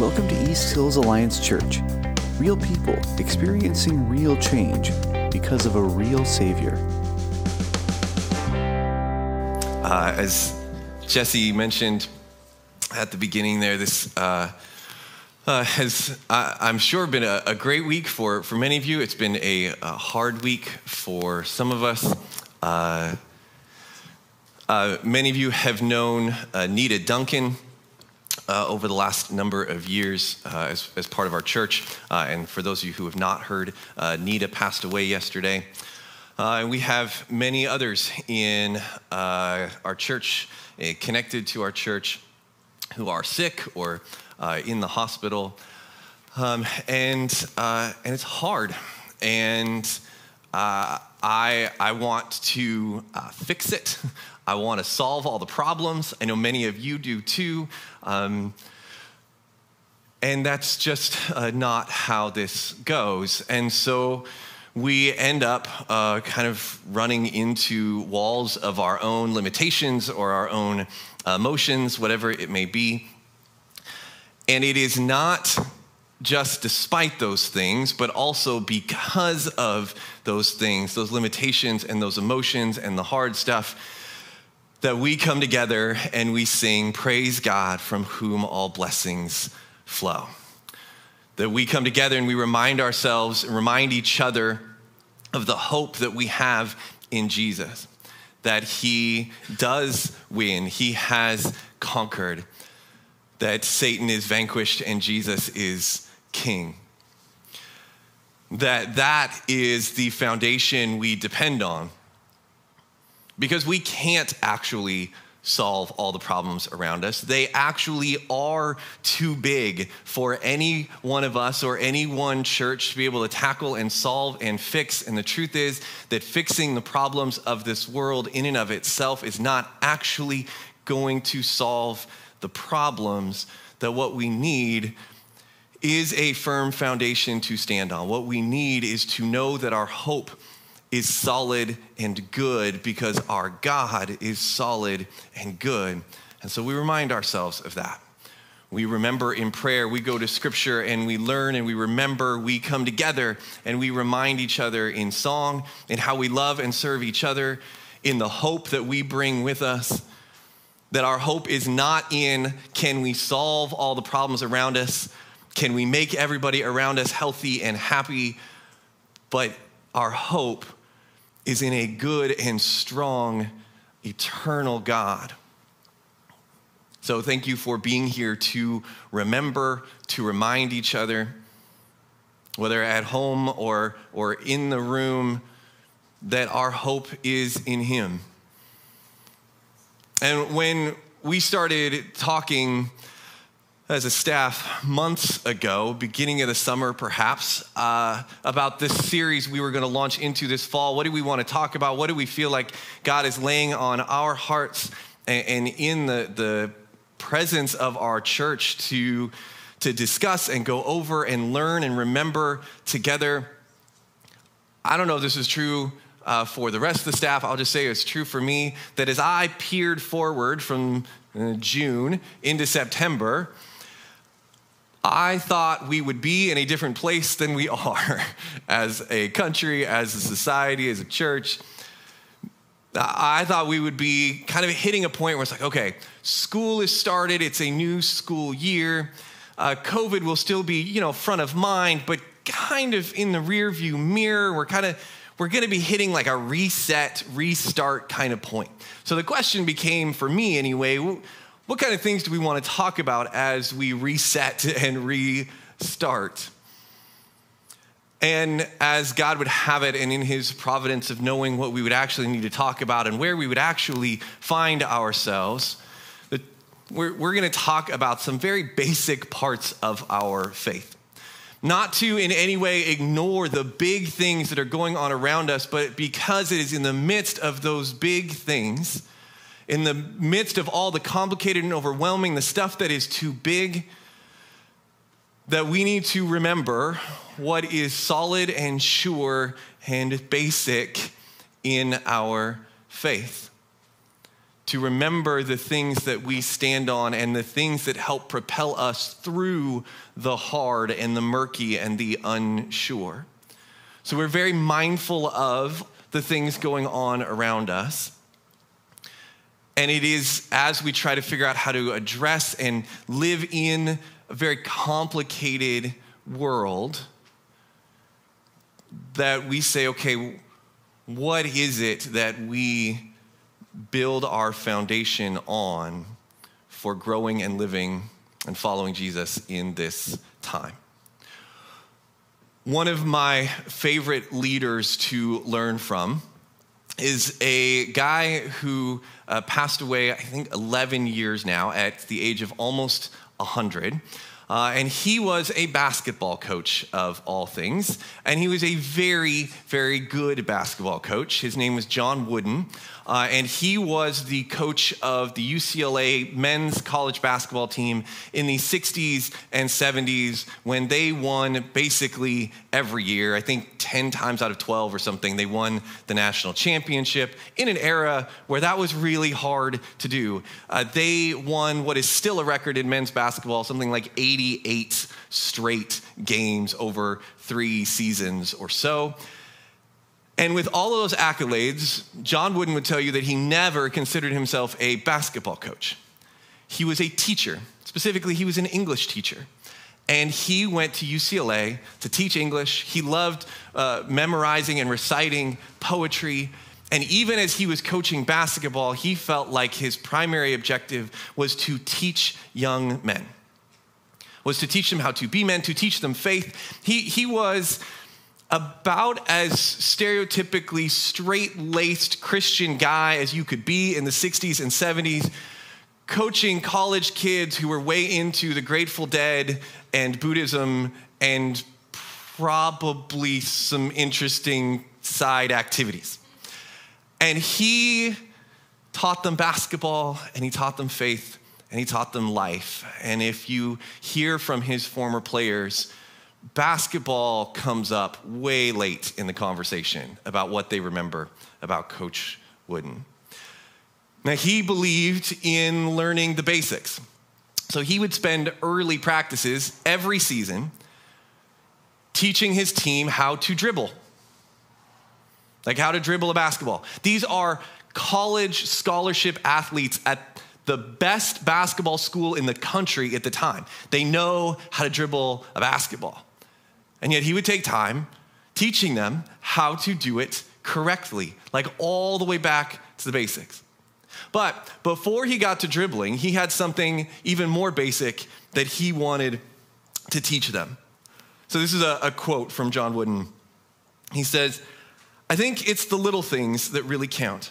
Welcome to East Hills Alliance Church. Real people experiencing real change because of a real Savior. Uh, as Jesse mentioned at the beginning there, this uh, uh, has, I'm sure, been a, a, great week for, for many of you. It's been a, a hard week for some of us. Uh, uh, many of you have known uh, Nita Duncan uh, over the last number of years uh, as, as, part of our church. Uh, and for those of you who have not heard, uh, Nita passed away yesterday. Uh, and we have many others in uh, our church, connected to our church, who are sick or in the hospital. Um, and, and it's hard. And I, I want to fix it. I want to solve all the problems. I know many of you do too. Um, and that's just uh, not how this goes. And so we end up uh, kind of running into walls of our own limitations or our own emotions, whatever it may be. And it is not just despite those things, but also because of those things, those limitations and those emotions and the hard stuff that we come together and we sing, Praise God from whom all blessings flow. That we come together and we remind ourselves and remind each other of the hope that we have in Jesus, that He does win, He has conquered, that Satan is vanquished and Jesus is King. That that is the foundation we depend on because we can't actually solve all the problems around us. They actually are too big for any one of us or any one church to be able to tackle and solve and fix. And the truth is that fixing the problems of this world in and of itself is not actually going to solve the problems. That what we need is a firm foundation to stand on. What we need is to know that our hope is solid and good because our God is solid and good. And so we remind ourselves of that. We remember in prayer, we go to scripture and we learn and we remember, we come together and we remind each other in song and how we love and serve each other in the hope that we bring with us. That our hope is not in can we solve all the problems around us? Can we make everybody around us healthy and happy? But our hope is in a good and strong, eternal God. So thank you for being here to remember, to remind each other, whether at home or, or in the room, that our hope is in Him. And when we started talking as a staff months ago, beginning of the summer perhaps, uh, about this series we were going to launch into this fall. What do we want to talk about? What do we feel like God is laying on our hearts and, and in the, the presence of our church to, to discuss and go over and learn and remember together? I don't know if this is true uh, for the rest of the staff. I'll just say it's true for me that as I peered forward from uh, June into September, I thought we would be in a different place than we are as a country, as a society, as a church. I thought we would be kind of hitting a point where it's like, okay, school is started, it's a new school year. Uh, COVID will still be, you know, front of mind, but kind of in the rear view mirror. We're kind of we're going to be hitting like a reset, restart kind of point. So the question became for me anyway, what kind of things do we want to talk about as we reset and restart? And as God would have it, and in His providence of knowing what we would actually need to talk about and where we would actually find ourselves, we're, we're going to talk about some very basic parts of our faith. Not to in any way ignore the big things that are going on around us, but because it is in the midst of those big things in the midst of all the complicated and overwhelming, the stuff that is too big, that we need to remember what is solid and sure and basic in our faith. to remember the things that we stand on and the things that help propel us through the hard and the murky and the unsure. So we're very mindful of the things going on around us. And it is as we try to figure out how to address and live in a very complicated world that we say, okay, what is it that we build our foundation on for growing and living and following Jesus in this time? One of my favorite leaders to learn from is a guy who uh, passed away, I think, 11 years now at the age of almost 100. Uh, and he was a basketball coach of all things. And he was a very, very good basketball coach. His name was John Wooden. Uh, and he was the coach of the UCLA men's college basketball team in the 60s and 70s when they won basically every year. I think 10 times out of 12 or something, they won the national championship in an era where that was really hard to do. Uh, they won what is still a record in men's basketball, something like 88 straight games over three seasons or so. And with all of those accolades, John Wooden would tell you that he never considered himself a basketball coach. He was a teacher. Specifically, he was an English teacher. And he went to UCLA to teach English. He loved uh, memorizing and reciting poetry. And even as he was coaching basketball, he felt like his primary objective was to teach young men, was to teach them how to be men, to teach them faith. He, he was about as stereotypically straight laced Christian guy as you could be in the 60s and 70s, coaching college kids who were way into the Grateful Dead and Buddhism and probably some interesting side activities. And he taught them basketball and he taught them faith and he taught them life. And if you hear from his former players, basketball comes up way late in the conversation about what they remember about Coach Wooden. Now, he believed in learning the basics. So he would spend early practices every season teaching his team how to dribble, like how to dribble a basketball. These are college scholarship athletes at the best basketball school in the country at the time. They know how to dribble a basketball. And yet he would take time teaching them how to do it correctly, like all the way back to the basics. But before he got to dribbling, he had something even more basic that he wanted to teach them. So this is a, a quote from John Wooden. He says, I think it's the little things that really count.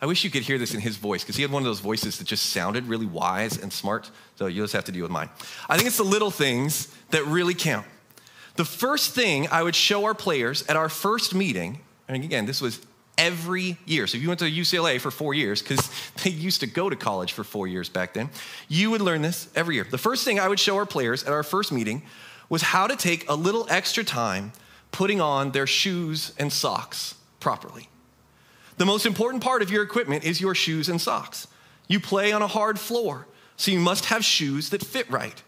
I wish you could hear this in his voice because he had one of those voices that just sounded really wise and smart. So you'll just have to deal with mine. I think it's the little things that really count. The first thing I would show our players at our first meeting, and again, this was every year. So if you went to UCLA for four years, because they used to go to college for four years back then, you would learn this every year. The first thing I would show our players at our first meeting was how to take a little extra time putting on their shoes and socks properly. The most important part of your equipment is your shoes and socks. You play on a hard floor, so you must have shoes that fit right.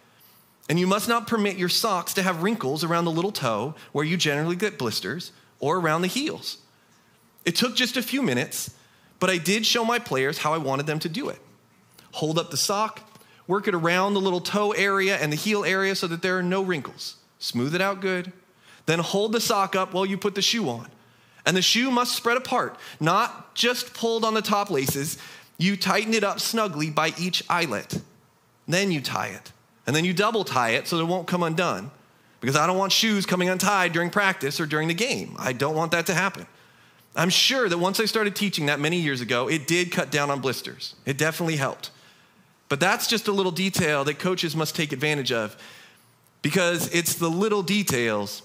And you must not permit your socks to have wrinkles around the little toe where you generally get blisters or around the heels. It took just a few minutes, but I did show my players how I wanted them to do it. Hold up the sock, work it around the little toe area and the heel area so that there are no wrinkles. Smooth it out good. Then hold the sock up while you put the shoe on. And the shoe must spread apart, not just pulled on the top laces. You tighten it up snugly by each eyelet. Then you tie it. And then you double tie it so it won't come undone. Because I don't want shoes coming untied during practice or during the game. I don't want that to happen. I'm sure that once I started teaching that many years ago, it did cut down on blisters. It definitely helped. But that's just a little detail that coaches must take advantage of because it's the little details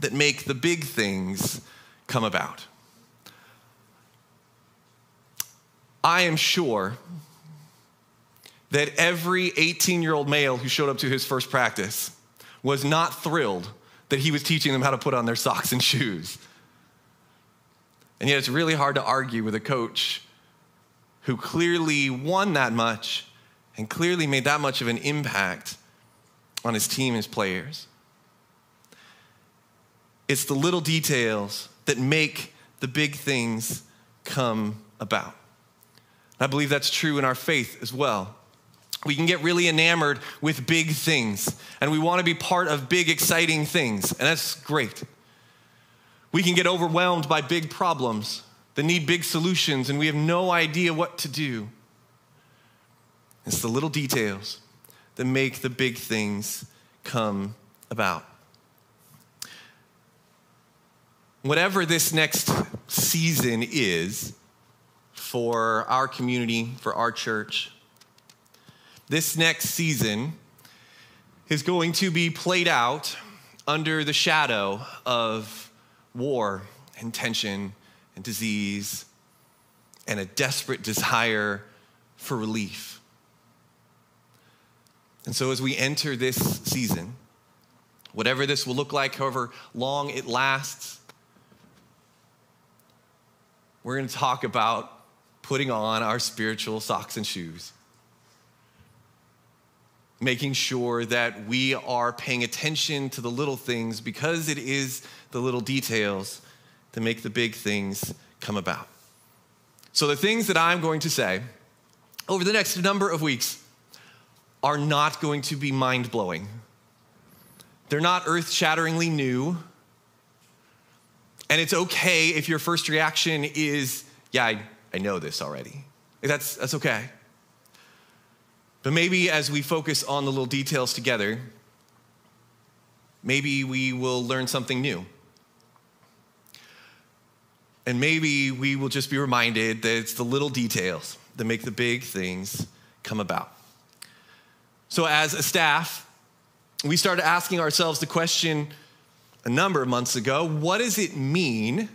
that make the big things come about. I am sure that every 18 year old male who showed up to his first practice was not thrilled that he was teaching them how to put on their socks and shoes. And yet, it's really hard to argue with a coach who clearly won that much and clearly made that much of an impact on his team, his players. It's the little details that make the big things come about. I believe that's true in our faith as well. We can get really enamored with big things, and we want to be part of big, exciting things, and that's great. We can get overwhelmed by big problems that need big solutions, and we have no idea what to do. It's the little details that make the big things come about. Whatever this next season is for our community, for our church, this next season is going to be played out under the shadow of war and tension and disease and a desperate desire for relief. And so, as we enter this season, whatever this will look like, however long it lasts, we're going to talk about putting on our spiritual socks and shoes. Making sure that we are paying attention to the little things because it is the little details that make the big things come about. So, the things that I'm going to say over the next number of weeks are not going to be mind blowing. They're not earth shatteringly new. And it's okay if your first reaction is, yeah, I, I know this already. That's, that's okay. But maybe as we focus on the little details together, maybe we will learn something new. And maybe we will just be reminded that it's the little details that make the big things come about. So, as a staff, we started asking ourselves the question a number of months ago what does it mean,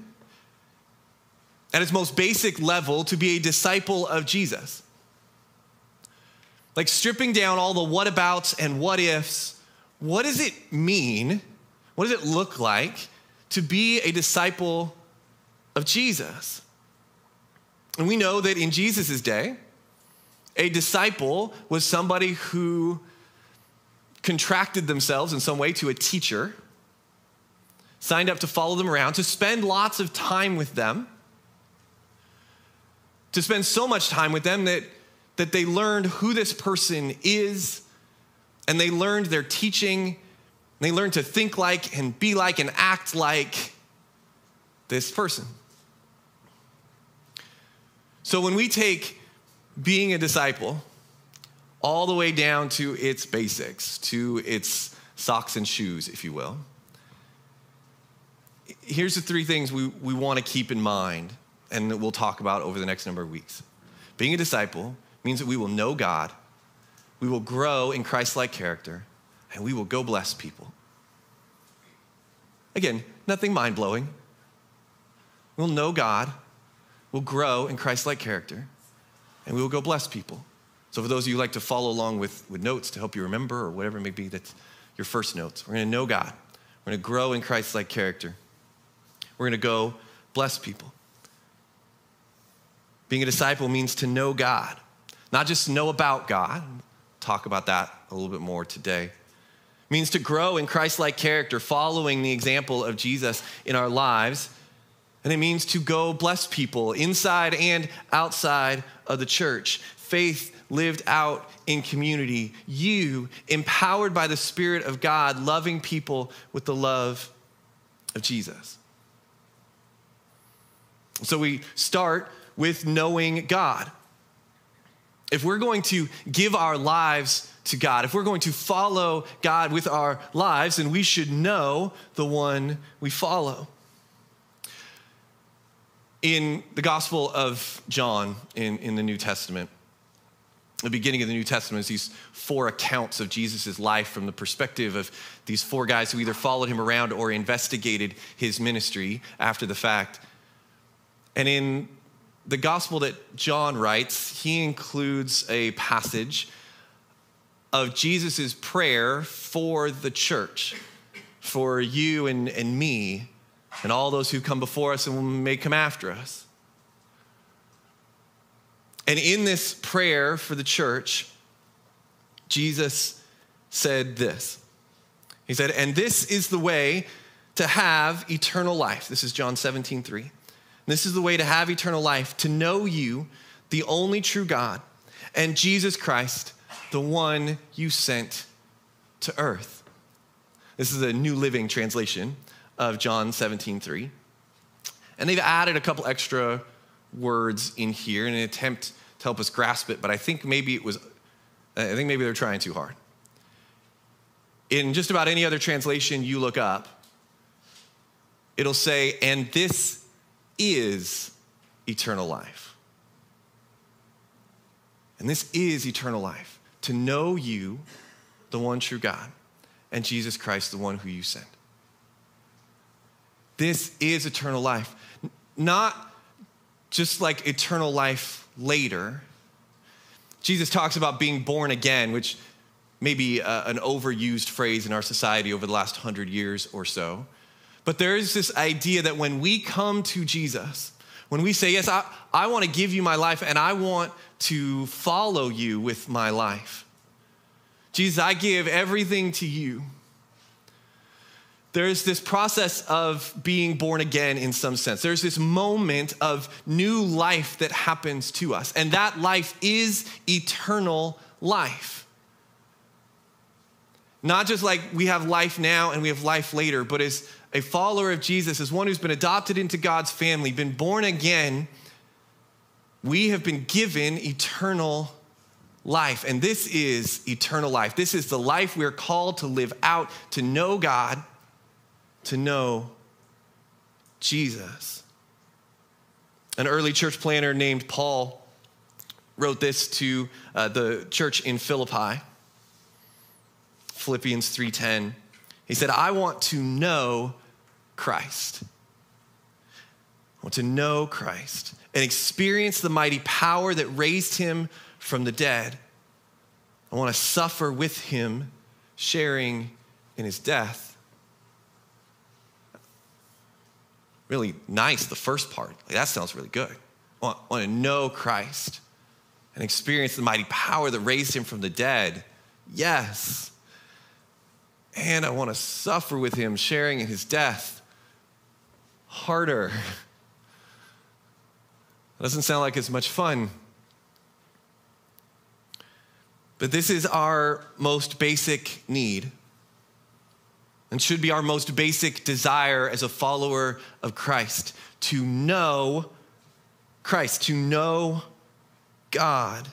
at its most basic level, to be a disciple of Jesus? Like stripping down all the what abouts and what ifs, what does it mean? What does it look like to be a disciple of Jesus? And we know that in Jesus' day, a disciple was somebody who contracted themselves in some way to a teacher, signed up to follow them around, to spend lots of time with them, to spend so much time with them that, that they learned who this person is, and they learned their teaching, they learned to think like and be like and act like this person. So when we take being a disciple all the way down to its basics, to its socks and shoes, if you will. Here's the three things we, we want to keep in mind and that we'll talk about over the next number of weeks. Being a disciple means that we will know God, we will grow in Christ like character, and we will go bless people. Again, nothing mind blowing. We'll know God, we'll grow in Christ like character, and we will go bless people. So, for those of you who like to follow along with, with notes to help you remember or whatever it may be, that's your first notes. We're going to know God. We're going to grow in Christ like character. We're going to go bless people. Being a disciple means to know God, not just know about God. Talk about that a little bit more today. It means to grow in Christ like character, following the example of Jesus in our lives and it means to go bless people inside and outside of the church. Faith lived out in community. You, empowered by the Spirit of God, loving people with the love of Jesus. So we start with knowing God. If we're going to give our lives to God, if we're going to follow God with our lives, then we should know the one we follow in the Gospel of John in, in the New Testament, the beginning of the New Testament is these four accounts of Jesus' life from the perspective of these four guys who either followed him around or investigated his ministry after the fact. And in the gospel that John writes, he includes a passage of Jesus' prayer for the church, for you and, and me and all those who come before us and may come after us. And in this prayer for the church, Jesus said this. He said, And this is the way to have eternal life. This is John 17, 3. This is the way to have eternal life, to know you, the only true God, and Jesus Christ, the one you sent to earth. This is a New Living Translation of John 17, 3. And they've added a couple extra words in here in an attempt to help us grasp it, but I think maybe it was, I think maybe they're trying too hard. In just about any other translation you look up, it'll say, and this is eternal life. And this is eternal life to know you, the one true God, and Jesus Christ, the one who you sent. This is eternal life. Not just like eternal life later. Jesus talks about being born again, which may be a, an overused phrase in our society over the last hundred years or so. But there is this idea that when we come to Jesus, when we say, Yes, I, I want to give you my life and I want to follow you with my life, Jesus, I give everything to you there's this process of being born again in some sense. There's this moment of new life that happens to us, and that life is eternal life. Not just like we have life now and we have life later, but as a follower of Jesus, as one who's been adopted into God's family, been born again, we have been given eternal life. And this is eternal life. This is the life we're called to live out, to know God to know Jesus. An early church planner named Paul wrote this to uh, the church in Philippi. Philippians 3:10. He said, "I want to know Christ. I want to know Christ and experience the mighty power that raised him from the dead. I want to suffer with him, sharing in his death." really nice, the first part. Like, that sounds really good. I want, I want to know Christ and experience the mighty power that raised him from the dead. Yes. And I want to suffer with him, sharing in his death. Harder. Doesn't sound like as much fun. But this is our most basic need and should be our most basic desire as a follower of Christ to know Christ, to know God,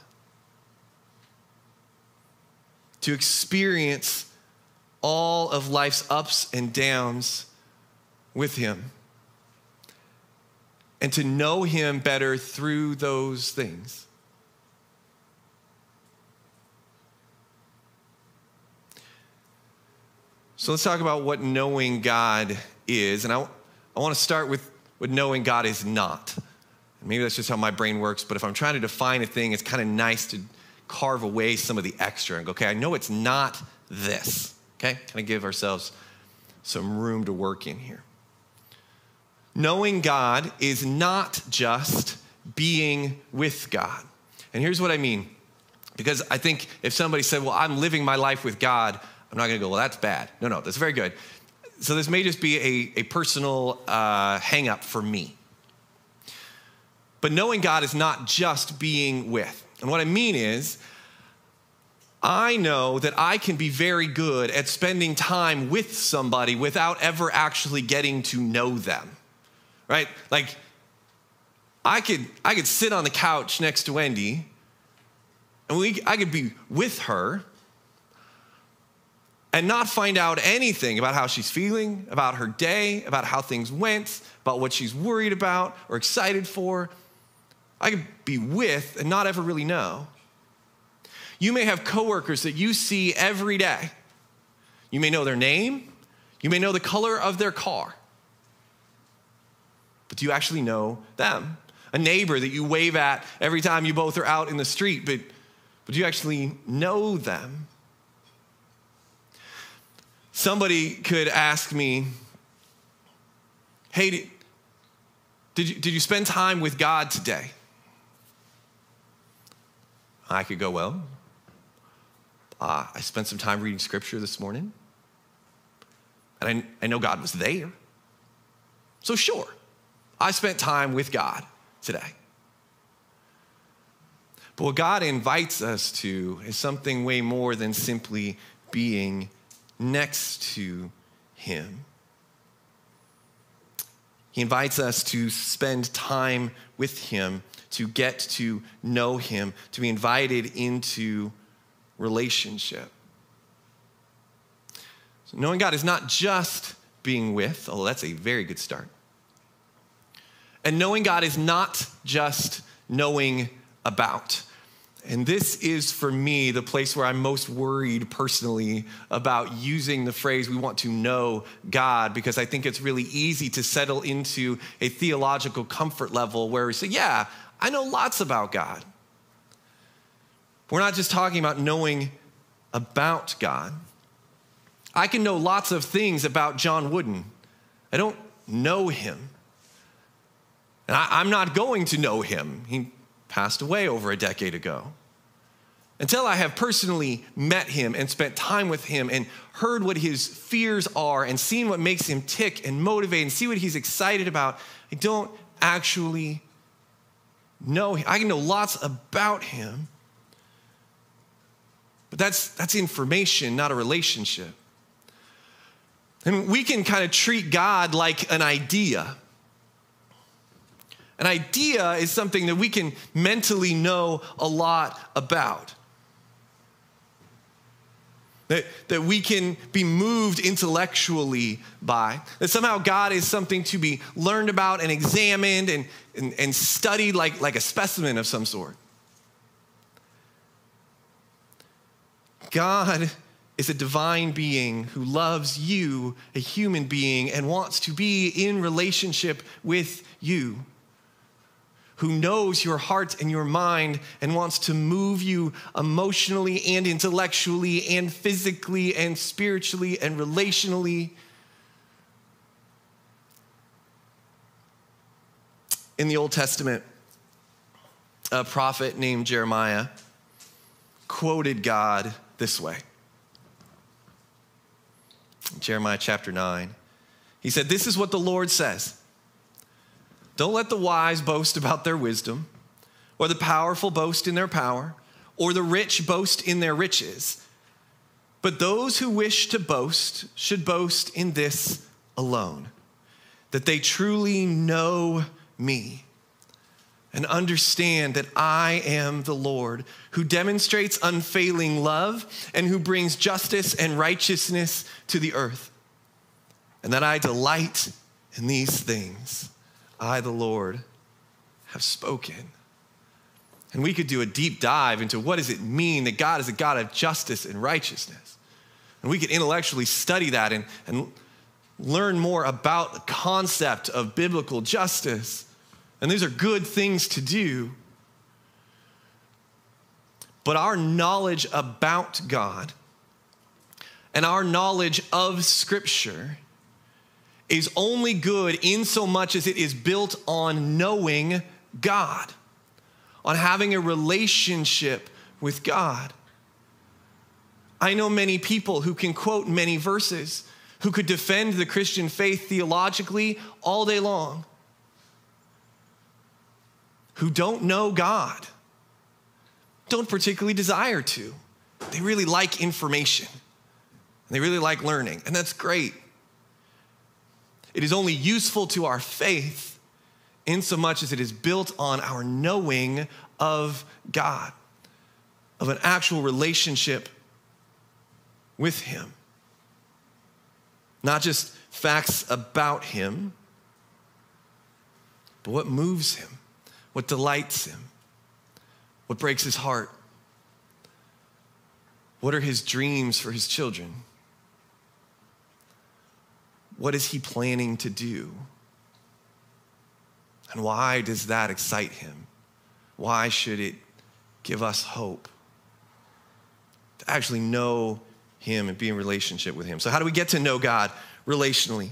to experience all of life's ups and downs with Him, and to know Him better through those things. So let's talk about what knowing God is. And I, I want to start with what knowing God is not. Maybe that's just how my brain works, but if I'm trying to define a thing, it's kind of nice to carve away some of the extra and go, okay, I know it's not this. Okay? Kind of give ourselves some room to work in here. Knowing God is not just being with God. And here's what I mean. Because I think if somebody said, well, I'm living my life with God, I'm not going to go, well, that's bad. No, no, that's very good. So this may just be a, a personal uh, hang up for me. But knowing God is not just being with. And what I mean is, I know that I can be very good at spending time with somebody without ever actually getting to know them. Right? Like I could I could sit on the couch next to Wendy and we I could be with her and not find out anything about how she's feeling, about her day, about how things went, about what she's worried about or excited for. I could be with and not ever really know. You may have coworkers that you see every day. You may know their name, you may know the color of their car. But do you actually know them? A neighbor that you wave at every time you both are out in the street, but, but do you actually know them? Somebody could ask me, hey, did you, did you spend time with God today? I could go, well, uh, I spent some time reading scripture this morning, and I, I know God was there. So, sure, I spent time with God today. But what God invites us to is something way more than simply being next to Him. He invites us to spend time with Him, to get to know Him, to be invited into relationship. So knowing God is not just being with, although that's a very good start. And knowing God is not just knowing about. And this is for me the place where I'm most worried personally about using the phrase we want to know God because I think it's really easy to settle into a theological comfort level where we say, Yeah, I know lots about God. We're not just talking about knowing about God. I can know lots of things about John Wooden. I don't know him. And I, am not going to know him. He passed away over a decade ago. Until I have personally met him and spent time with him and heard what his fears are and seen what makes him tick and motivate and see what he's excited about, I don't actually know. I can know lots about him, but that's, that's information, not a relationship. And we can kind of treat God like an idea. An idea is something that we can mentally know a lot about. That, that we can be moved intellectually by. That somehow God is something to be learned about and examined and, and, and studied like, like a specimen of some sort. God is a divine being who loves you, a human being, and wants to be in relationship with you who knows your heart and your mind and wants to move you emotionally and intellectually and physically and spiritually and relationally. In the Old Testament, a prophet named Jeremiah quoted God this way Jeremiah chapter 9. He said, This is what the Lord says. Don't let the wise boast about their wisdom, or the powerful boast in their power, or the rich boast in their riches. But those who wish to boast should boast in this alone that they truly know me and understand that I am the Lord who demonstrates unfailing love and who brings justice and righteousness to the earth, and that I delight in these things. I, the Lord, have spoken. And we could do a deep dive into what does it mean that God is a God of justice and righteousness. And we could intellectually study that and, and learn more about the concept of biblical justice. And these are good things to do. But our knowledge about God and our knowledge of Scripture is only good in so much as it is built on knowing God, on having a relationship with God. I know many people who can quote many verses, who could defend the Christian faith theologically all day long, who don't know God, don't particularly desire to. They really like information, and they really like learning, and that's great. It is only useful to our faith in so much as it is built on our knowing of God, of an actual relationship with Him. Not just facts about Him, but what moves Him, what delights Him, what breaks His heart. What are His dreams for His children? What is he planning to do? And why does that excite him? Why should it give us hope? To actually know him and be in relationship with him. So, how do we get to know God relationally?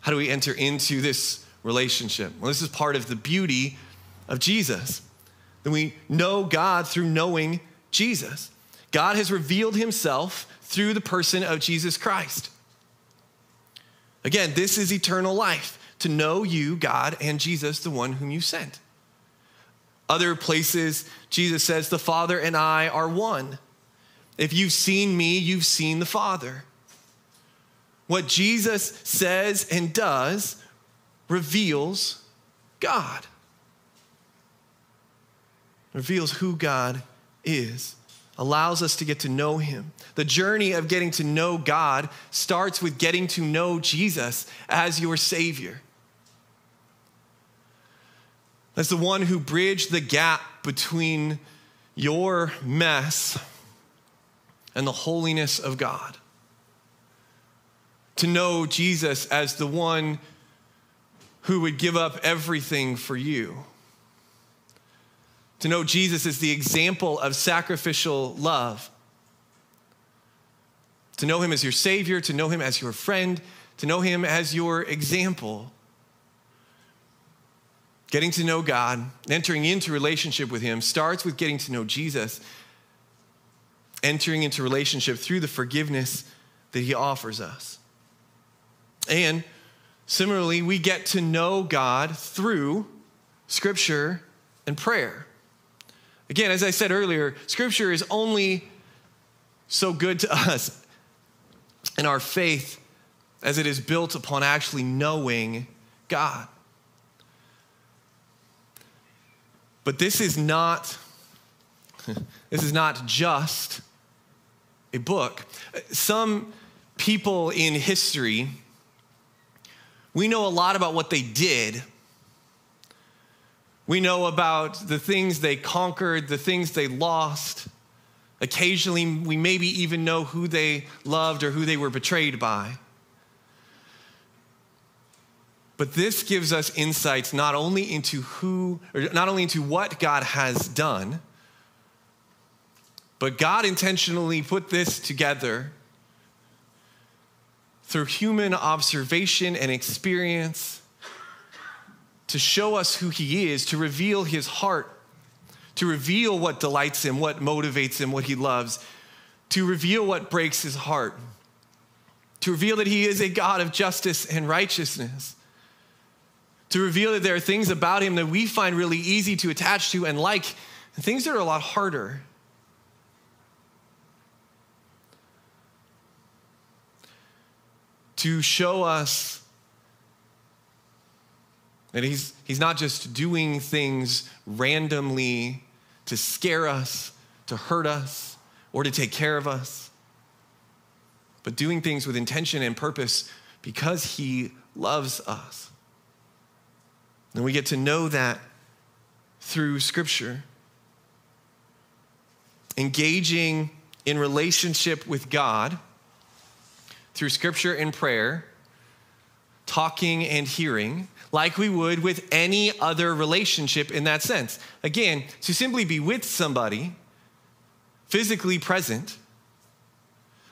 How do we enter into this relationship? Well, this is part of the beauty of Jesus then we know God through knowing Jesus. God has revealed himself through the person of Jesus Christ. Again, this is eternal life to know you, God, and Jesus, the one whom you sent. Other places, Jesus says, The Father and I are one. If you've seen me, you've seen the Father. What Jesus says and does reveals God, reveals who God is, allows us to get to know Him. The journey of getting to know God starts with getting to know Jesus as your Savior. As the one who bridged the gap between your mess and the holiness of God. To know Jesus as the one who would give up everything for you. To know Jesus as the example of sacrificial love. To know him as your Savior, to know him as your friend, to know him as your example. Getting to know God, entering into relationship with him, starts with getting to know Jesus, entering into relationship through the forgiveness that he offers us. And Similarly, we get to know God through Scripture and prayer. Again, as I said earlier, Scripture is only so good to us in our faith as it is built upon actually knowing God. But this is not this is not just a book. Some people in history we know a lot about what they did. We know about the things they conquered, the things they lost. Occasionally, we maybe even know who they loved or who they were betrayed by. But this gives us insights not only into who, or not only into what God has done, but God intentionally put this together through human observation and experience to show us who he is, to reveal his heart, to reveal what delights him, what motivates him, what he loves, to reveal what breaks his heart, to reveal that he is a God of justice and righteousness, to reveal that there are things about him that we find really easy to attach to and like, and things that are a lot harder. to show us that he's, he's not just doing things randomly to scare us, to hurt us, or to take care of us, but doing things with intention and purpose because he loves us. And we get to know that through Scripture. Engaging in relationship with God through scripture and prayer, talking and hearing, like we would with any other relationship in that sense. Again, to simply be with somebody, physically present.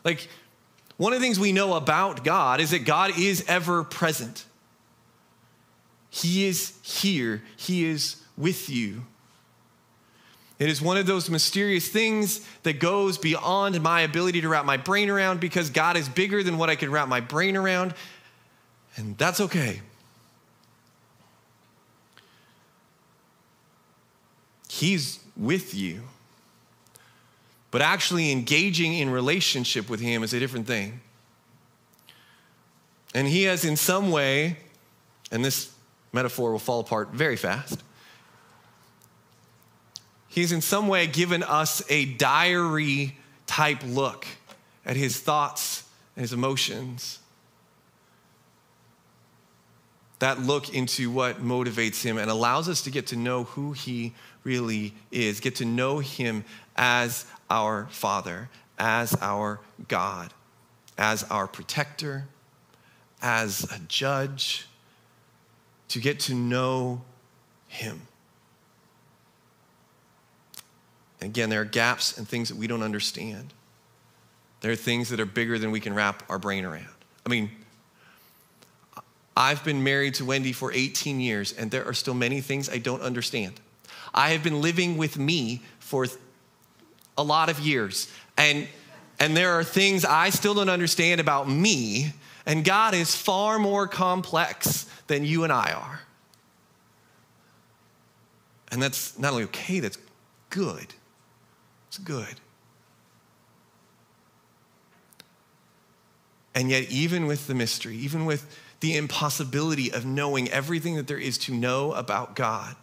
Like, one of the things we know about God is that God is ever present. He is here, He is with you. It is one of those mysterious things that goes beyond my ability to wrap my brain around because God is bigger than what I can wrap my brain around, and that's okay. He's with you. But actually engaging in relationship with Him is a different thing. And He has, in some way, and this metaphor will fall apart very fast He's in some way given us a diary type look at his thoughts and his emotions. That look into what motivates him and allows us to get to know who he really is, get to know him as our Father, as our God, as our protector, as a judge, to get to know him. Again, there are gaps and things that we don't understand. There are things that are bigger than we can wrap our brain around. I mean, I've been married to Wendy for 18 years, and there are still many things I don't understand. I have been living with me for a lot of years. And, and there are things I still don't understand about me. And God is far more complex than you and I are. And that's not only okay, that's good. It's good. And yet, even with the mystery, even with the impossibility of knowing everything that there is to know about God,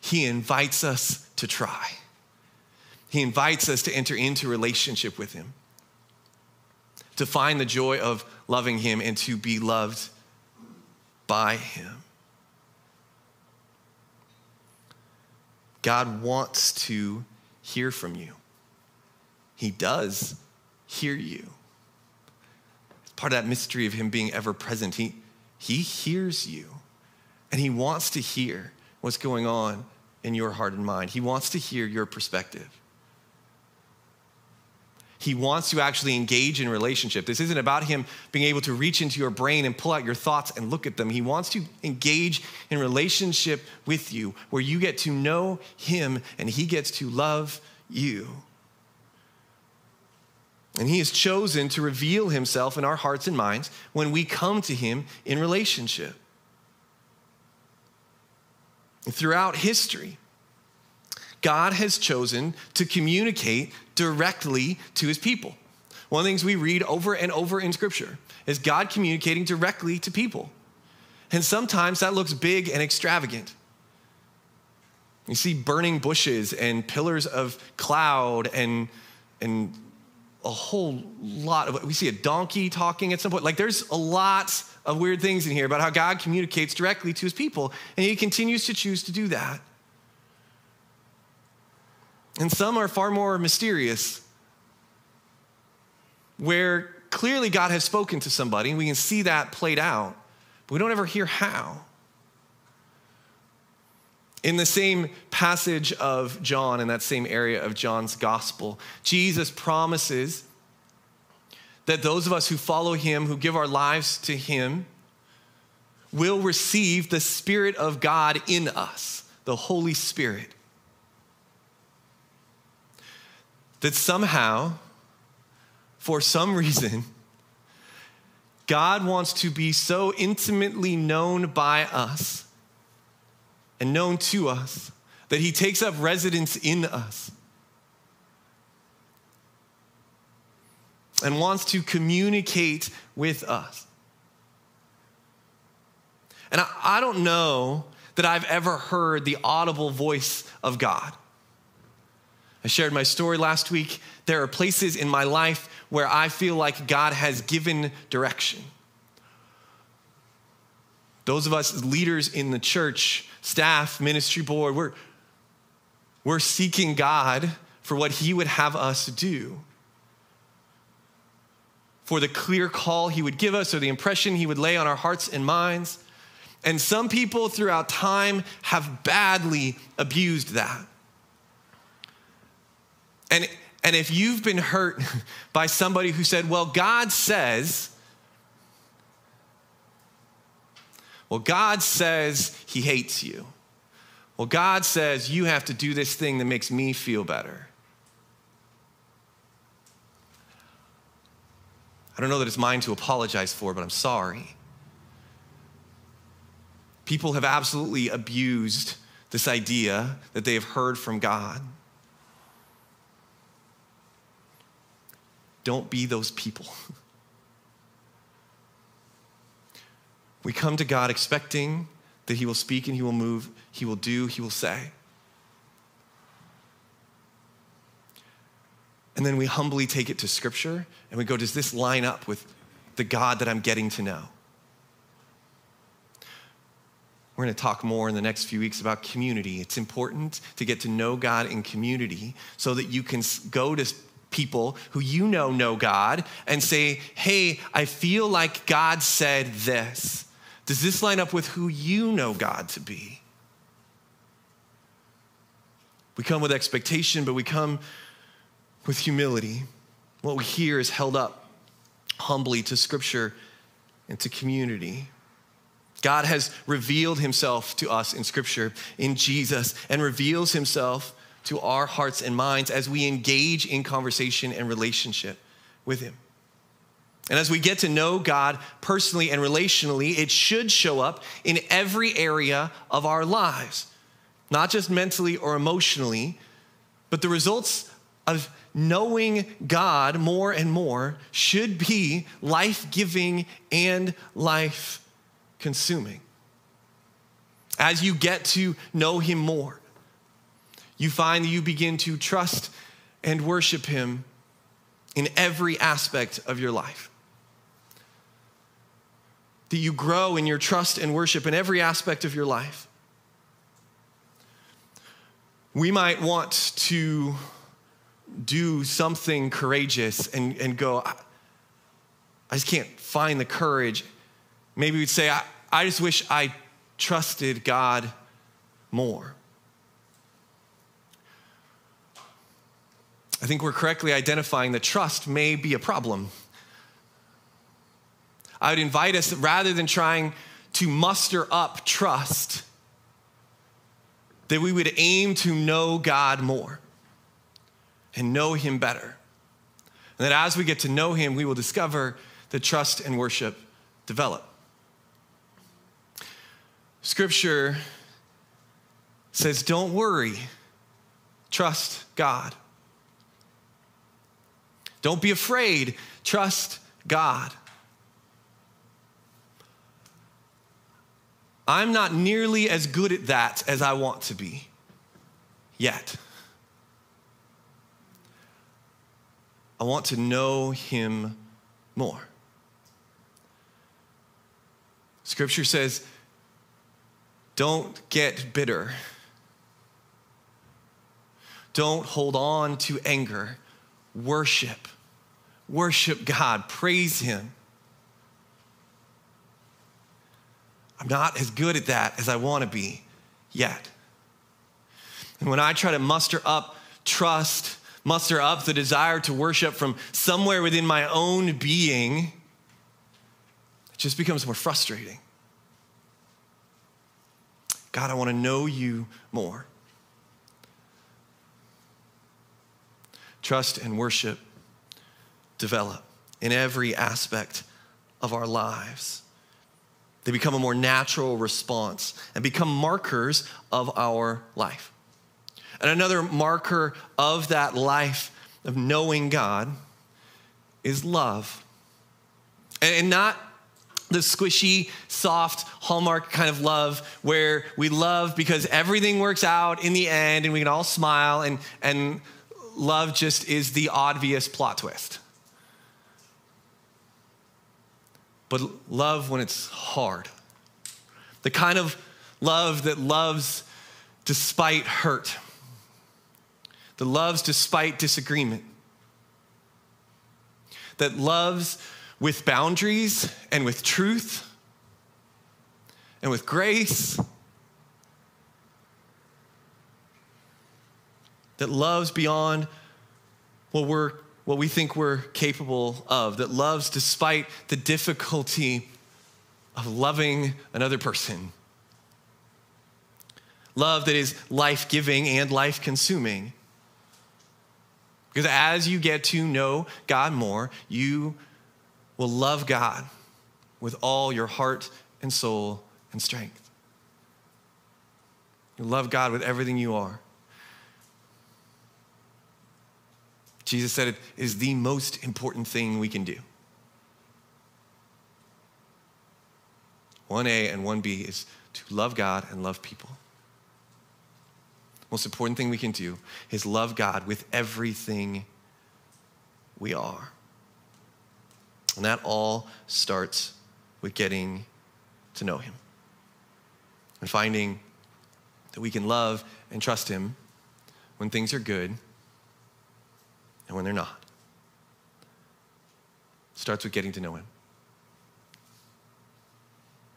He invites us to try. He invites us to enter into relationship with Him, to find the joy of loving Him and to be loved by Him. God wants to hear from you. He does hear you. It's part of that mystery of Him being ever present. He, he hears you, and He wants to hear what's going on in your heart and mind. He wants to hear your perspective. He wants to actually engage in relationship. This isn't about him being able to reach into your brain and pull out your thoughts and look at them. He wants to engage in relationship with you where you get to know him and he gets to love you. And he has chosen to reveal himself in our hearts and minds when we come to him in relationship. And throughout history, God has chosen to communicate directly to his people. One of the things we read over and over in Scripture is God communicating directly to people. And sometimes that looks big and extravagant. You see burning bushes and pillars of cloud and, and a whole lot of, we see a donkey talking at some point. Like there's a lot of weird things in here about how God communicates directly to his people, and he continues to choose to do that. And some are far more mysterious, where clearly God has spoken to somebody, and we can see that played out, but we don't ever hear how. In the same passage of John, in that same area of John's gospel, Jesus promises that those of us who follow him, who give our lives to him, will receive the Spirit of God in us, the Holy Spirit. that somehow, for some reason, God wants to be so intimately known by us and known to us that he takes up residence in us and wants to communicate with us. And I, I, don't know that I've ever heard the audible voice of God. I shared my story last week. There are places in my life where I feel like God has given direction. Those of us leaders in the church, staff, ministry board, we're, we're seeking God for what He would have us do. For the clear call He would give us or the impression He would lay on our hearts and minds. And some people throughout time have badly abused that. And, and if you've been hurt by somebody who said, well, God says, well, God says he hates you. Well, God says you have to do this thing that makes me feel better. I don't know that it's mine to apologize for, but I'm sorry. People have absolutely abused this idea that they have heard from God. Don't be those people. we come to God expecting that He will speak and He will move, He will do, He will say. And then we humbly take it to Scripture and we go, does this line up with the God that I'm getting to know? We're going to talk more in the next few weeks about community. It's important to get to know God in community so that you can go to people who you know know God and say, hey, I feel like God said this. Does this line up with who you know God to be? We come with expectation, but we come with humility. What we hear is held up humbly to Scripture and to community. God has revealed himself to us in Scripture, in Jesus, and reveals himself to our hearts and minds as we engage in conversation and relationship with him. And as we get to know God personally and relationally, it should show up in every area of our lives, not just mentally or emotionally, but the results of knowing God more and more should be life giving and life consuming. As you get to know Him more, you find that you begin to trust and worship Him in every aspect of your life. That you grow in your trust and worship in every aspect of your life. We might want to do something courageous and, and go, I, I just can't find the courage. Maybe we'd say, I, I just wish I trusted God more. I think we're correctly identifying that trust may be a problem. I would invite us, rather than trying to muster up trust, that we would aim to know God more and know Him better. And that as we get to know Him, we will discover that trust and worship develop. Scripture says, Don't worry, trust God. Don't be afraid, trust God. I'm not nearly as good at that as I want to be yet. I want to know him more. Scripture says, don't get bitter. Don't hold on to anger. Worship. Worship God. Praise Him. I'm not as good at that as I want to be yet. And when I try to muster up trust muster up the desire to worship from somewhere within my own being, it just becomes more frustrating. God, I want to know you more. Trust and worship develop in every aspect of our lives. They become a more natural response and become markers of our life. And another marker of that life of knowing God is love. And not the squishy, soft, hallmark kind of love where we love because everything works out in the end and we can all smile and, and love just is the obvious plot twist. But love when it's hard. The kind of love that loves despite hurt. That loves despite disagreement, that loves with boundaries and with truth and with grace, that loves beyond what we're what we think we're capable of, that loves despite the difficulty of loving another person. Love that is life giving and life consuming. Because as you get to know God more, you will love God with all your heart and soul and strength. You love God with everything you are. Jesus said it is the most important thing we can do. 1A and 1B is to love God and love people most important thing we can do is love God with everything we are. And that all starts with getting to know Him and finding that we can love and trust Him when things are good and when they're not. It starts with getting to know Him.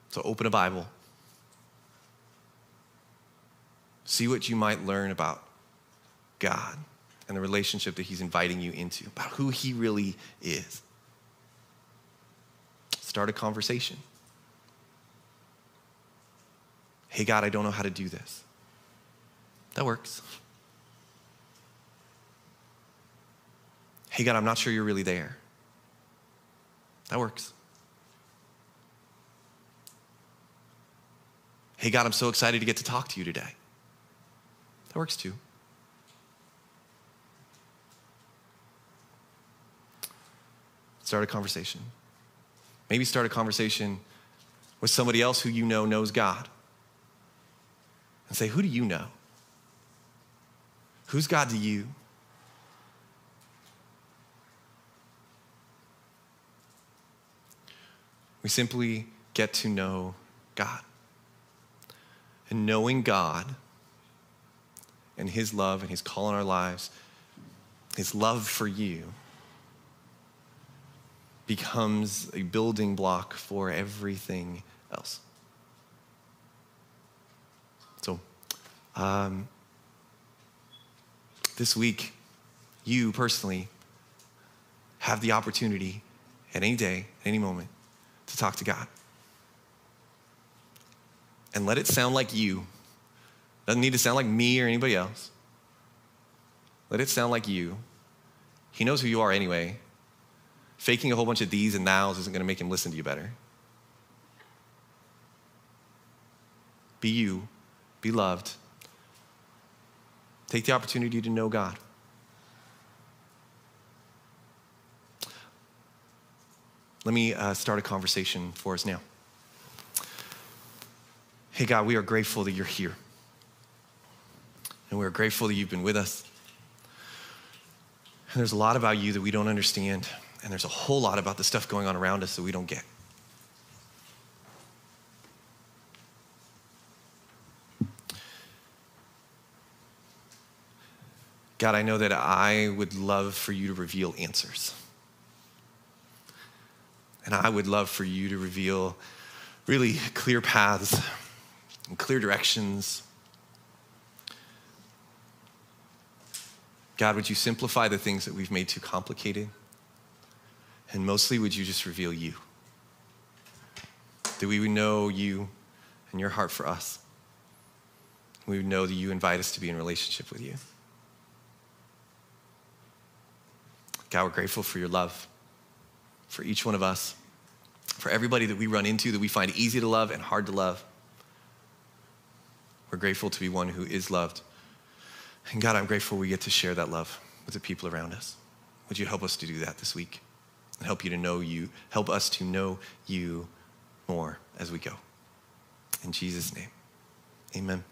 So open a Bible See what you might learn about God and the relationship that He's inviting you into, about who He really is. Start a conversation. Hey, God, I don't know how to do this. That works. Hey, God, I'm not sure you're really there. That works. Hey, God, I'm so excited to get to talk to you today. That works too. Start a conversation. Maybe start a conversation with somebody else who you know knows God. And say, Who do you know? Who's God to you? We simply get to know God. And knowing God and His love and His call in our lives, His love for you, becomes a building block for everything else. So, um, this week, you personally have the opportunity at any day, at any moment, to talk to God. And let it sound like you. Doesn't need to sound like me or anybody else. Let it sound like you. He knows who you are anyway. Faking a whole bunch of these and nows isn't going to make him listen to you better. Be you, be loved. Take the opportunity to know God. Let me uh, start a conversation for us now. Hey, God, we are grateful that you're here. And we're grateful that you've been with us. And there's a lot about you that we don't understand. And there's a whole lot about the stuff going on around us that we don't get. God, I know that I would love for you to reveal answers. And I would love for you to reveal really clear paths and clear directions. God, would you simplify the things that we've made too complicated? And mostly, would you just reveal you? That we would know you and your heart for us. We would know that you invite us to be in relationship with you. God, we're grateful for your love for each one of us, for everybody that we run into that we find easy to love and hard to love. We're grateful to be one who is loved. And God, I'm grateful we get to share that love with the people around us. Would you help us to do that this week? And help you to know you, help us to know you more as we go. In Jesus' name, amen.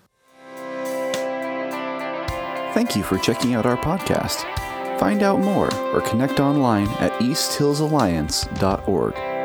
Thank you for checking out our podcast. Find out more or connect online at easthillsalliance.org.